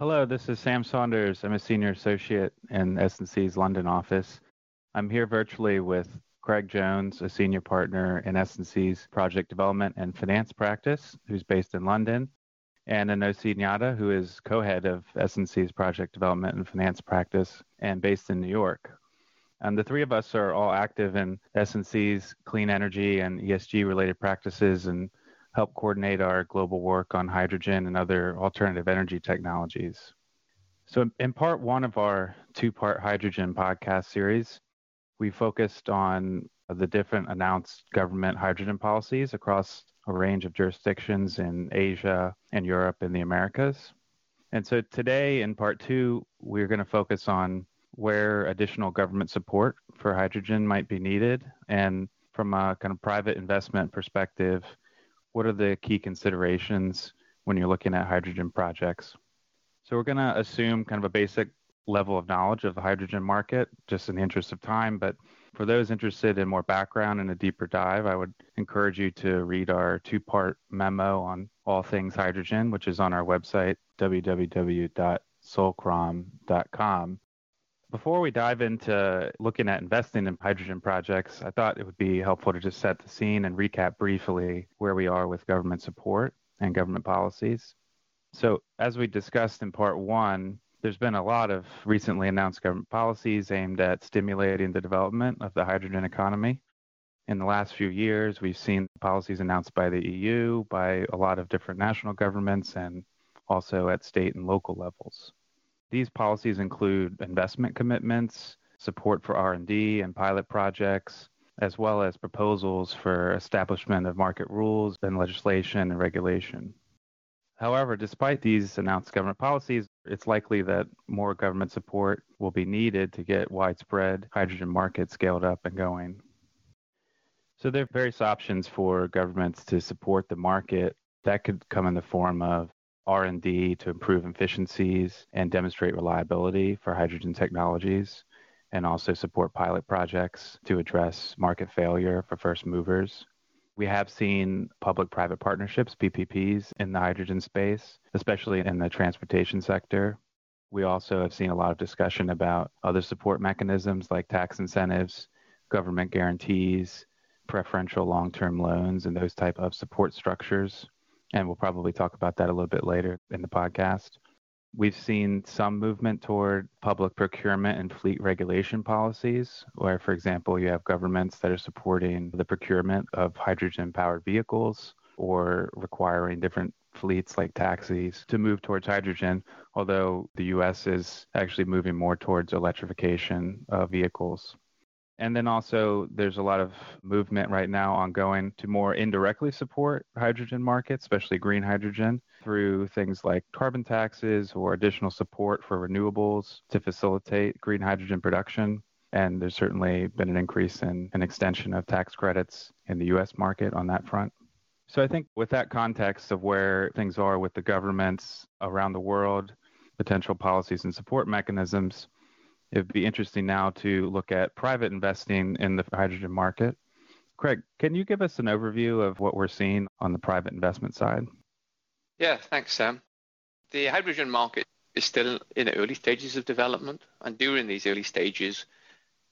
Hello, this is Sam Saunders. I'm a senior associate in S&C's London office. I'm here virtually with Craig Jones, a senior partner in S&C's project development and finance practice, who's based in London, and Inosi Nyatta, who is co-head of S&C's project development and finance practice and based in New York. And the three of us are all active in S&C's clean energy and ESG related practices and help coordinate our global work on hydrogen and other alternative energy technologies. So, in part one of our two part hydrogen podcast series, we focused on the different announced government hydrogen policies across a range of jurisdictions in Asia and Europe and the Americas. And so today, in part two, we're going to focus on where additional government support for hydrogen might be needed and from a kind of private investment perspective, what are the key considerations when you're looking at hydrogen projects? So we're going to assume kind of a basic level of knowledge of the hydrogen market, just in the interest of time. But for those interested in more background and a deeper dive, I would encourage you to read our two part memo on all things hydrogen, which is on our website, www.sullcrom.com. Before we dive into looking at investing in hydrogen projects, I thought it would be helpful to just set the scene and recap briefly where we are with government support and government policies. So, as we discussed in part one, there's been a lot of recently announced government policies aimed at stimulating the development of the hydrogen economy. In the last few years, we've seen policies announced by the EU, by a lot of different national governments, and also at state and local levels. These policies include investment commitments, support for R&D and pilot projects, as well as proposals for establishment of market rules and legislation and regulation. However, despite these announced government policies, it's likely that more government support will be needed to get widespread hydrogen markets scaled up and going. So there are various options for governments to support the market. That could come in the form of R&D to improve efficiencies and demonstrate reliability for hydrogen technologies and also support pilot projects to address market failure for first movers. We have seen public private partnerships, PPPs, in the hydrogen space, especially in the transportation sector. We also have seen a lot of discussion about other support mechanisms like tax incentives, government guarantees, preferential long term loans, and those type of support structures and we'll probably talk about that a little bit later in the podcast. We've seen some movement toward public procurement and fleet regulation policies, where, for example, you have governments that are supporting the procurement of hydrogen powered vehicles or requiring different fleets like taxis to move towards hydrogen, although the US is actually moving more towards electrification of vehicles. And then also, there's a lot of movement right now ongoing to more indirectly support hydrogen markets, especially green hydrogen, through things like carbon taxes or additional support for renewables to facilitate green hydrogen production. And there's certainly been an increase in an extension of tax credits in the US market on that front. So I think with that context of where things are with the governments around the world, potential policies and support mechanisms, it would be interesting now to look at private investing in the hydrogen market. Craig, can you give us an overview of what we're seeing on the private investment side? Yeah, thanks, Sam. The hydrogen market is still in the early stages of development, and during these early stages,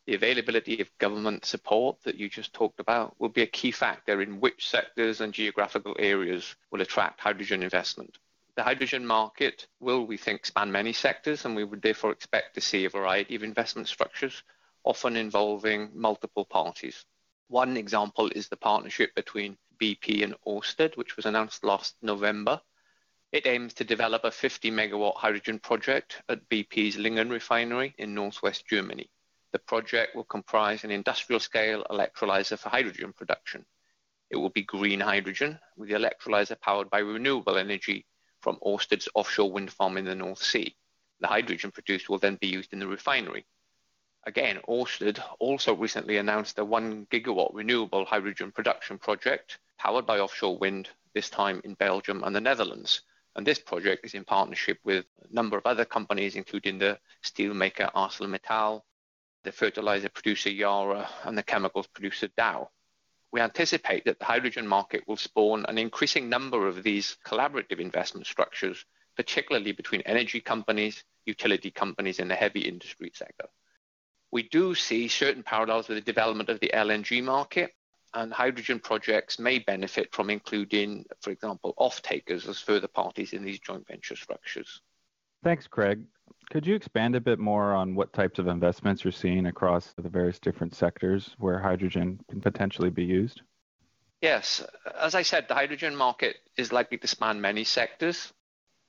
the availability of government support that you just talked about will be a key factor in which sectors and geographical areas will attract hydrogen investment. The hydrogen market will, we think, span many sectors, and we would therefore expect to see a variety of investment structures, often involving multiple parties. One example is the partnership between BP and Ørsted, which was announced last November. It aims to develop a 50 megawatt hydrogen project at BP's Lingen refinery in northwest Germany. The project will comprise an industrial scale electrolyzer for hydrogen production. It will be green hydrogen with the electrolyzer powered by renewable energy from Ørsted's offshore wind farm in the North Sea. The hydrogen produced will then be used in the refinery. Again, Ørsted also recently announced a one gigawatt renewable hydrogen production project powered by offshore wind, this time in Belgium and the Netherlands. And this project is in partnership with a number of other companies, including the steelmaker ArcelorMittal, the fertilizer producer Yara, and the chemicals producer Dow. We anticipate that the hydrogen market will spawn an increasing number of these collaborative investment structures, particularly between energy companies, utility companies, and the heavy industry sector. We do see certain parallels with the development of the LNG market, and hydrogen projects may benefit from including, for example, off-takers as further parties in these joint venture structures. Thanks, Craig. Could you expand a bit more on what types of investments you're seeing across the various different sectors where hydrogen can potentially be used? Yes. As I said, the hydrogen market is likely to span many sectors.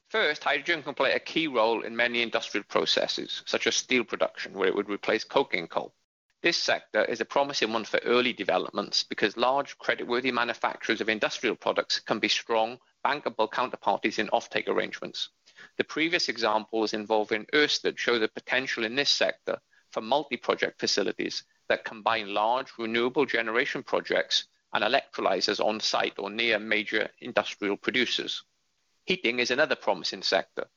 First, hydrogen can play a key role in many industrial processes, such as steel production, where it would replace coking coal. This sector is a promising one for early developments because large, creditworthy manufacturers of industrial products can be strong, bankable counterparties in offtake arrangements. The previous examples involving Ørsted show the potential in this sector for multi-project facilities that combine large renewable generation projects and electrolyzers on site or near major industrial producers. Heating is another promising sector.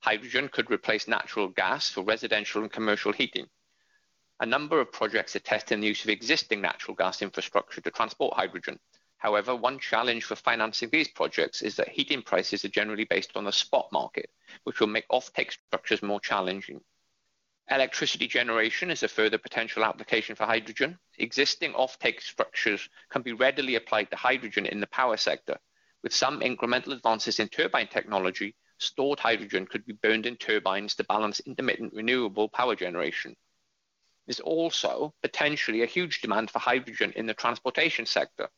Hydrogen could replace natural gas for residential and commercial heating. A number of projects are testing the use of existing natural gas infrastructure to transport hydrogen, However, one challenge for financing these projects is that heating prices are generally based on the spot market, which will make offtake structures more challenging. Electricity generation is a further potential application for hydrogen. Existing offtake structures can be readily applied to hydrogen in the power sector. With some incremental advances in turbine technology, stored hydrogen could be burned in turbines to balance intermittent renewable power generation. There's also potentially a huge demand for hydrogen in the transportation sector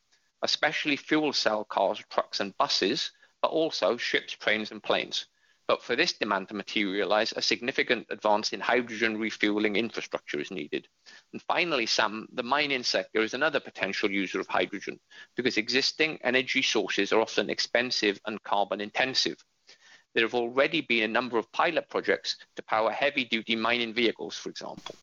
especially fuel cell cars, trucks, and buses, but also ships, trains, and planes. But for this demand to materialize, a significant advance in hydrogen refueling infrastructure is needed. And finally, Sam, the mining sector is another potential user of hydrogen because existing energy sources are often expensive and carbon intensive. There have already been a number of pilot projects to power heavy duty mining vehicles, for example.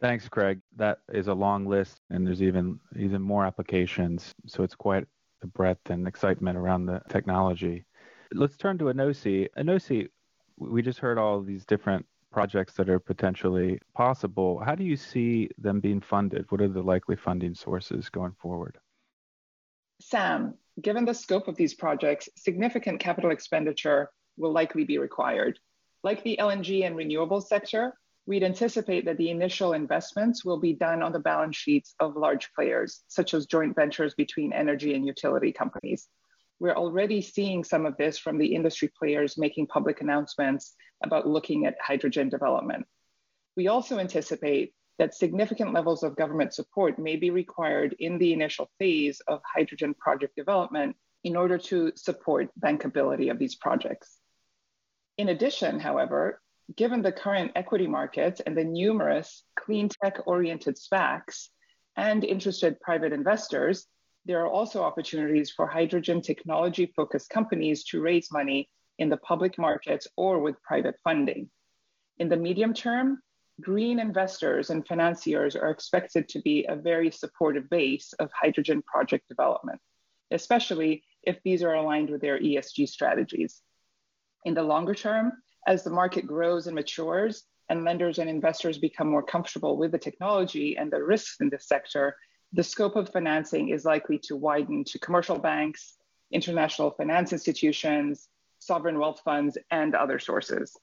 Thanks, Craig. That is a long list, and there's even even more applications. So it's quite the breadth and excitement around the technology. Let's turn to Inosi. Inosi, we just heard all these different projects that are potentially possible. How do you see them being funded? What are the likely funding sources going forward? Sam, given the scope of these projects, significant capital expenditure will likely be required. Like the LNG and renewable sector, we'd anticipate that the initial investments will be done on the balance sheets of large players, such as joint ventures between energy and utility companies. We're already seeing some of this from the industry players making public announcements about looking at hydrogen development. We also anticipate that significant levels of government support may be required in the initial phase of hydrogen project development in order to support bankability of these projects. In addition, however, given the current equity markets and the numerous clean tech oriented SPACs and interested private investors, there are also opportunities for hydrogen technology focused companies to raise money in the public markets or with private funding. In the medium term, green investors and financiers are expected to be a very supportive base of hydrogen project development, especially if these are aligned with their ESG strategies. In the longer term, as the market grows and matures and lenders and investors become more comfortable with the technology and the risks in this sector, the scope of financing is likely to widen to commercial banks, international finance institutions, sovereign wealth funds, and other sources.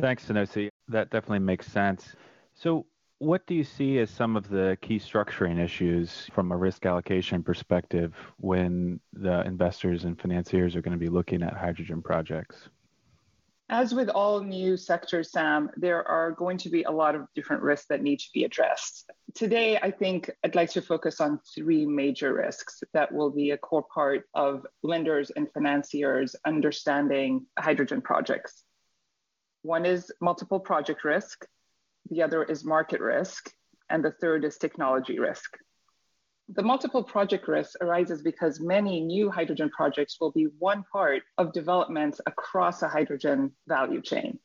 Thanks, Inosi. That definitely makes sense. So, what do you see as some of the key structuring issues from a risk allocation perspective when the investors and financiers are going to be looking at hydrogen projects? As with all new sectors, Sam, there are going to be a lot of different risks that need to be addressed. Today, I think I'd like to focus on three major risks that will be a core part of lenders and financiers understanding hydrogen projects. One is multiple project risk, the other is market risk, and the third is technology risk. The multiple project risk arises because many new hydrogen projects will be one part of developments across a hydrogen value chain.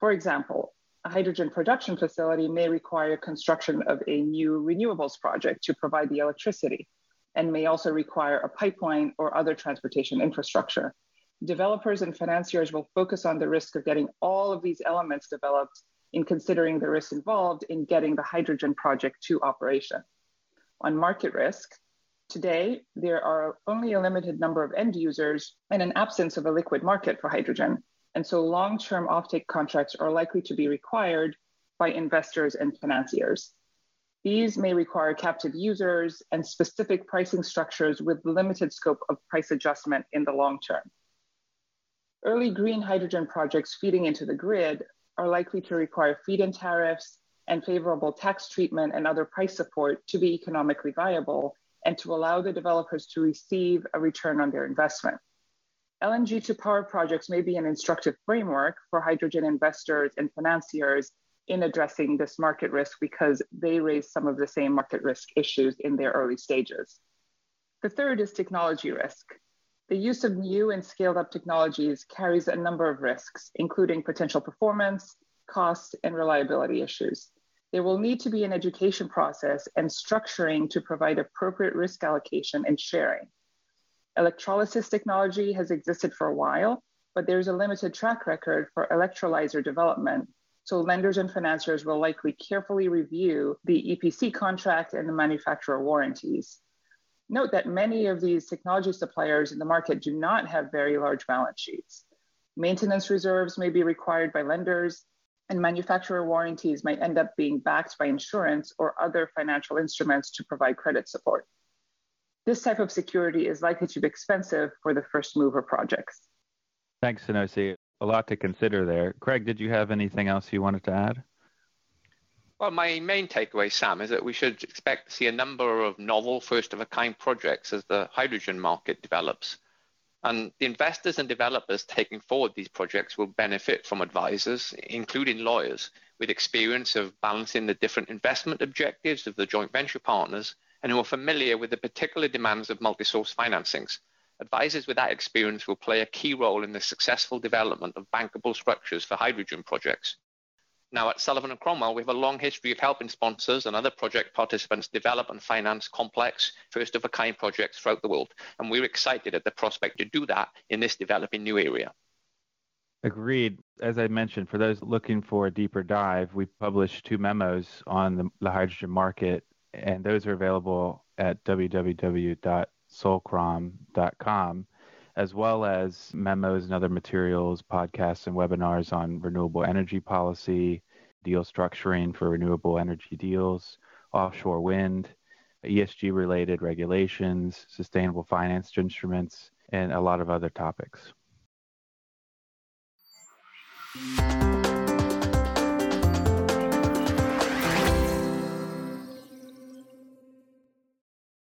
For example, a hydrogen production facility may require construction of a new renewables project to provide the electricity and may also require a pipeline or other transportation infrastructure. Developers and financiers will focus on the risk of getting all of these elements developed in considering the risks involved in getting the hydrogen project to operation on market risk, Today, there are only a limited number of end users and an absence of a liquid market for hydrogen. And so long term offtake contracts are likely to be required by investors and financiers. These may require captive users and specific pricing structures with limited scope of price adjustment in the long term. Early green hydrogen projects feeding into the grid are likely to require feed in tariffs and favorable tax treatment and other price support to be economically viable and to allow the developers to receive a return on their investment. LNG to power projects may be an instructive framework for hydrogen investors and financiers in addressing this market risk because they raise some of the same market risk issues in their early stages. The third is technology risk. The use of new and scaled up technologies carries a number of risks, including potential performance, cost, and reliability issues. There will need to be an education process and structuring to provide appropriate risk allocation and sharing. Electrolysis technology has existed for a while, but there's a limited track record for electrolyzer development. So lenders and financiers will likely carefully review the EPC contract and the manufacturer warranties. Note that many of these technology suppliers in the market do not have very large balance sheets. Maintenance reserves may be required by lenders, and manufacturer warranties might end up being backed by insurance or other financial instruments to provide credit support. This type of security is likely to be expensive for the first mover projects. Thanks, Inosi. A lot to consider there. Craig, did you have anything else you wanted to add? Well, my main takeaway, Sam, is that we should expect to see a number of novel first of a kind projects as the hydrogen market develops. And the investors and developers taking forward these projects will benefit from advisors, including lawyers, with experience of balancing the different investment objectives of the joint venture partners and who are familiar with the particular demands of multi source financings. Advisors with that experience will play a key role in the successful development of bankable structures for hydrogen projects. Now, at Sullivan and Cromwell, we have a long history of helping sponsors and other project participants develop and finance complex, first of a kind projects throughout the world. And we're excited at the prospect to do that in this developing new area. Agreed. As I mentioned, for those looking for a deeper dive, we published two memos on the, the hydrogen market, and those are available at www.sullcrom.com as well as memos and other materials, podcasts, and webinars on renewable energy policy, deal structuring for renewable energy deals, offshore wind, ESG related regulations, sustainable finance instruments, and a lot of other topics.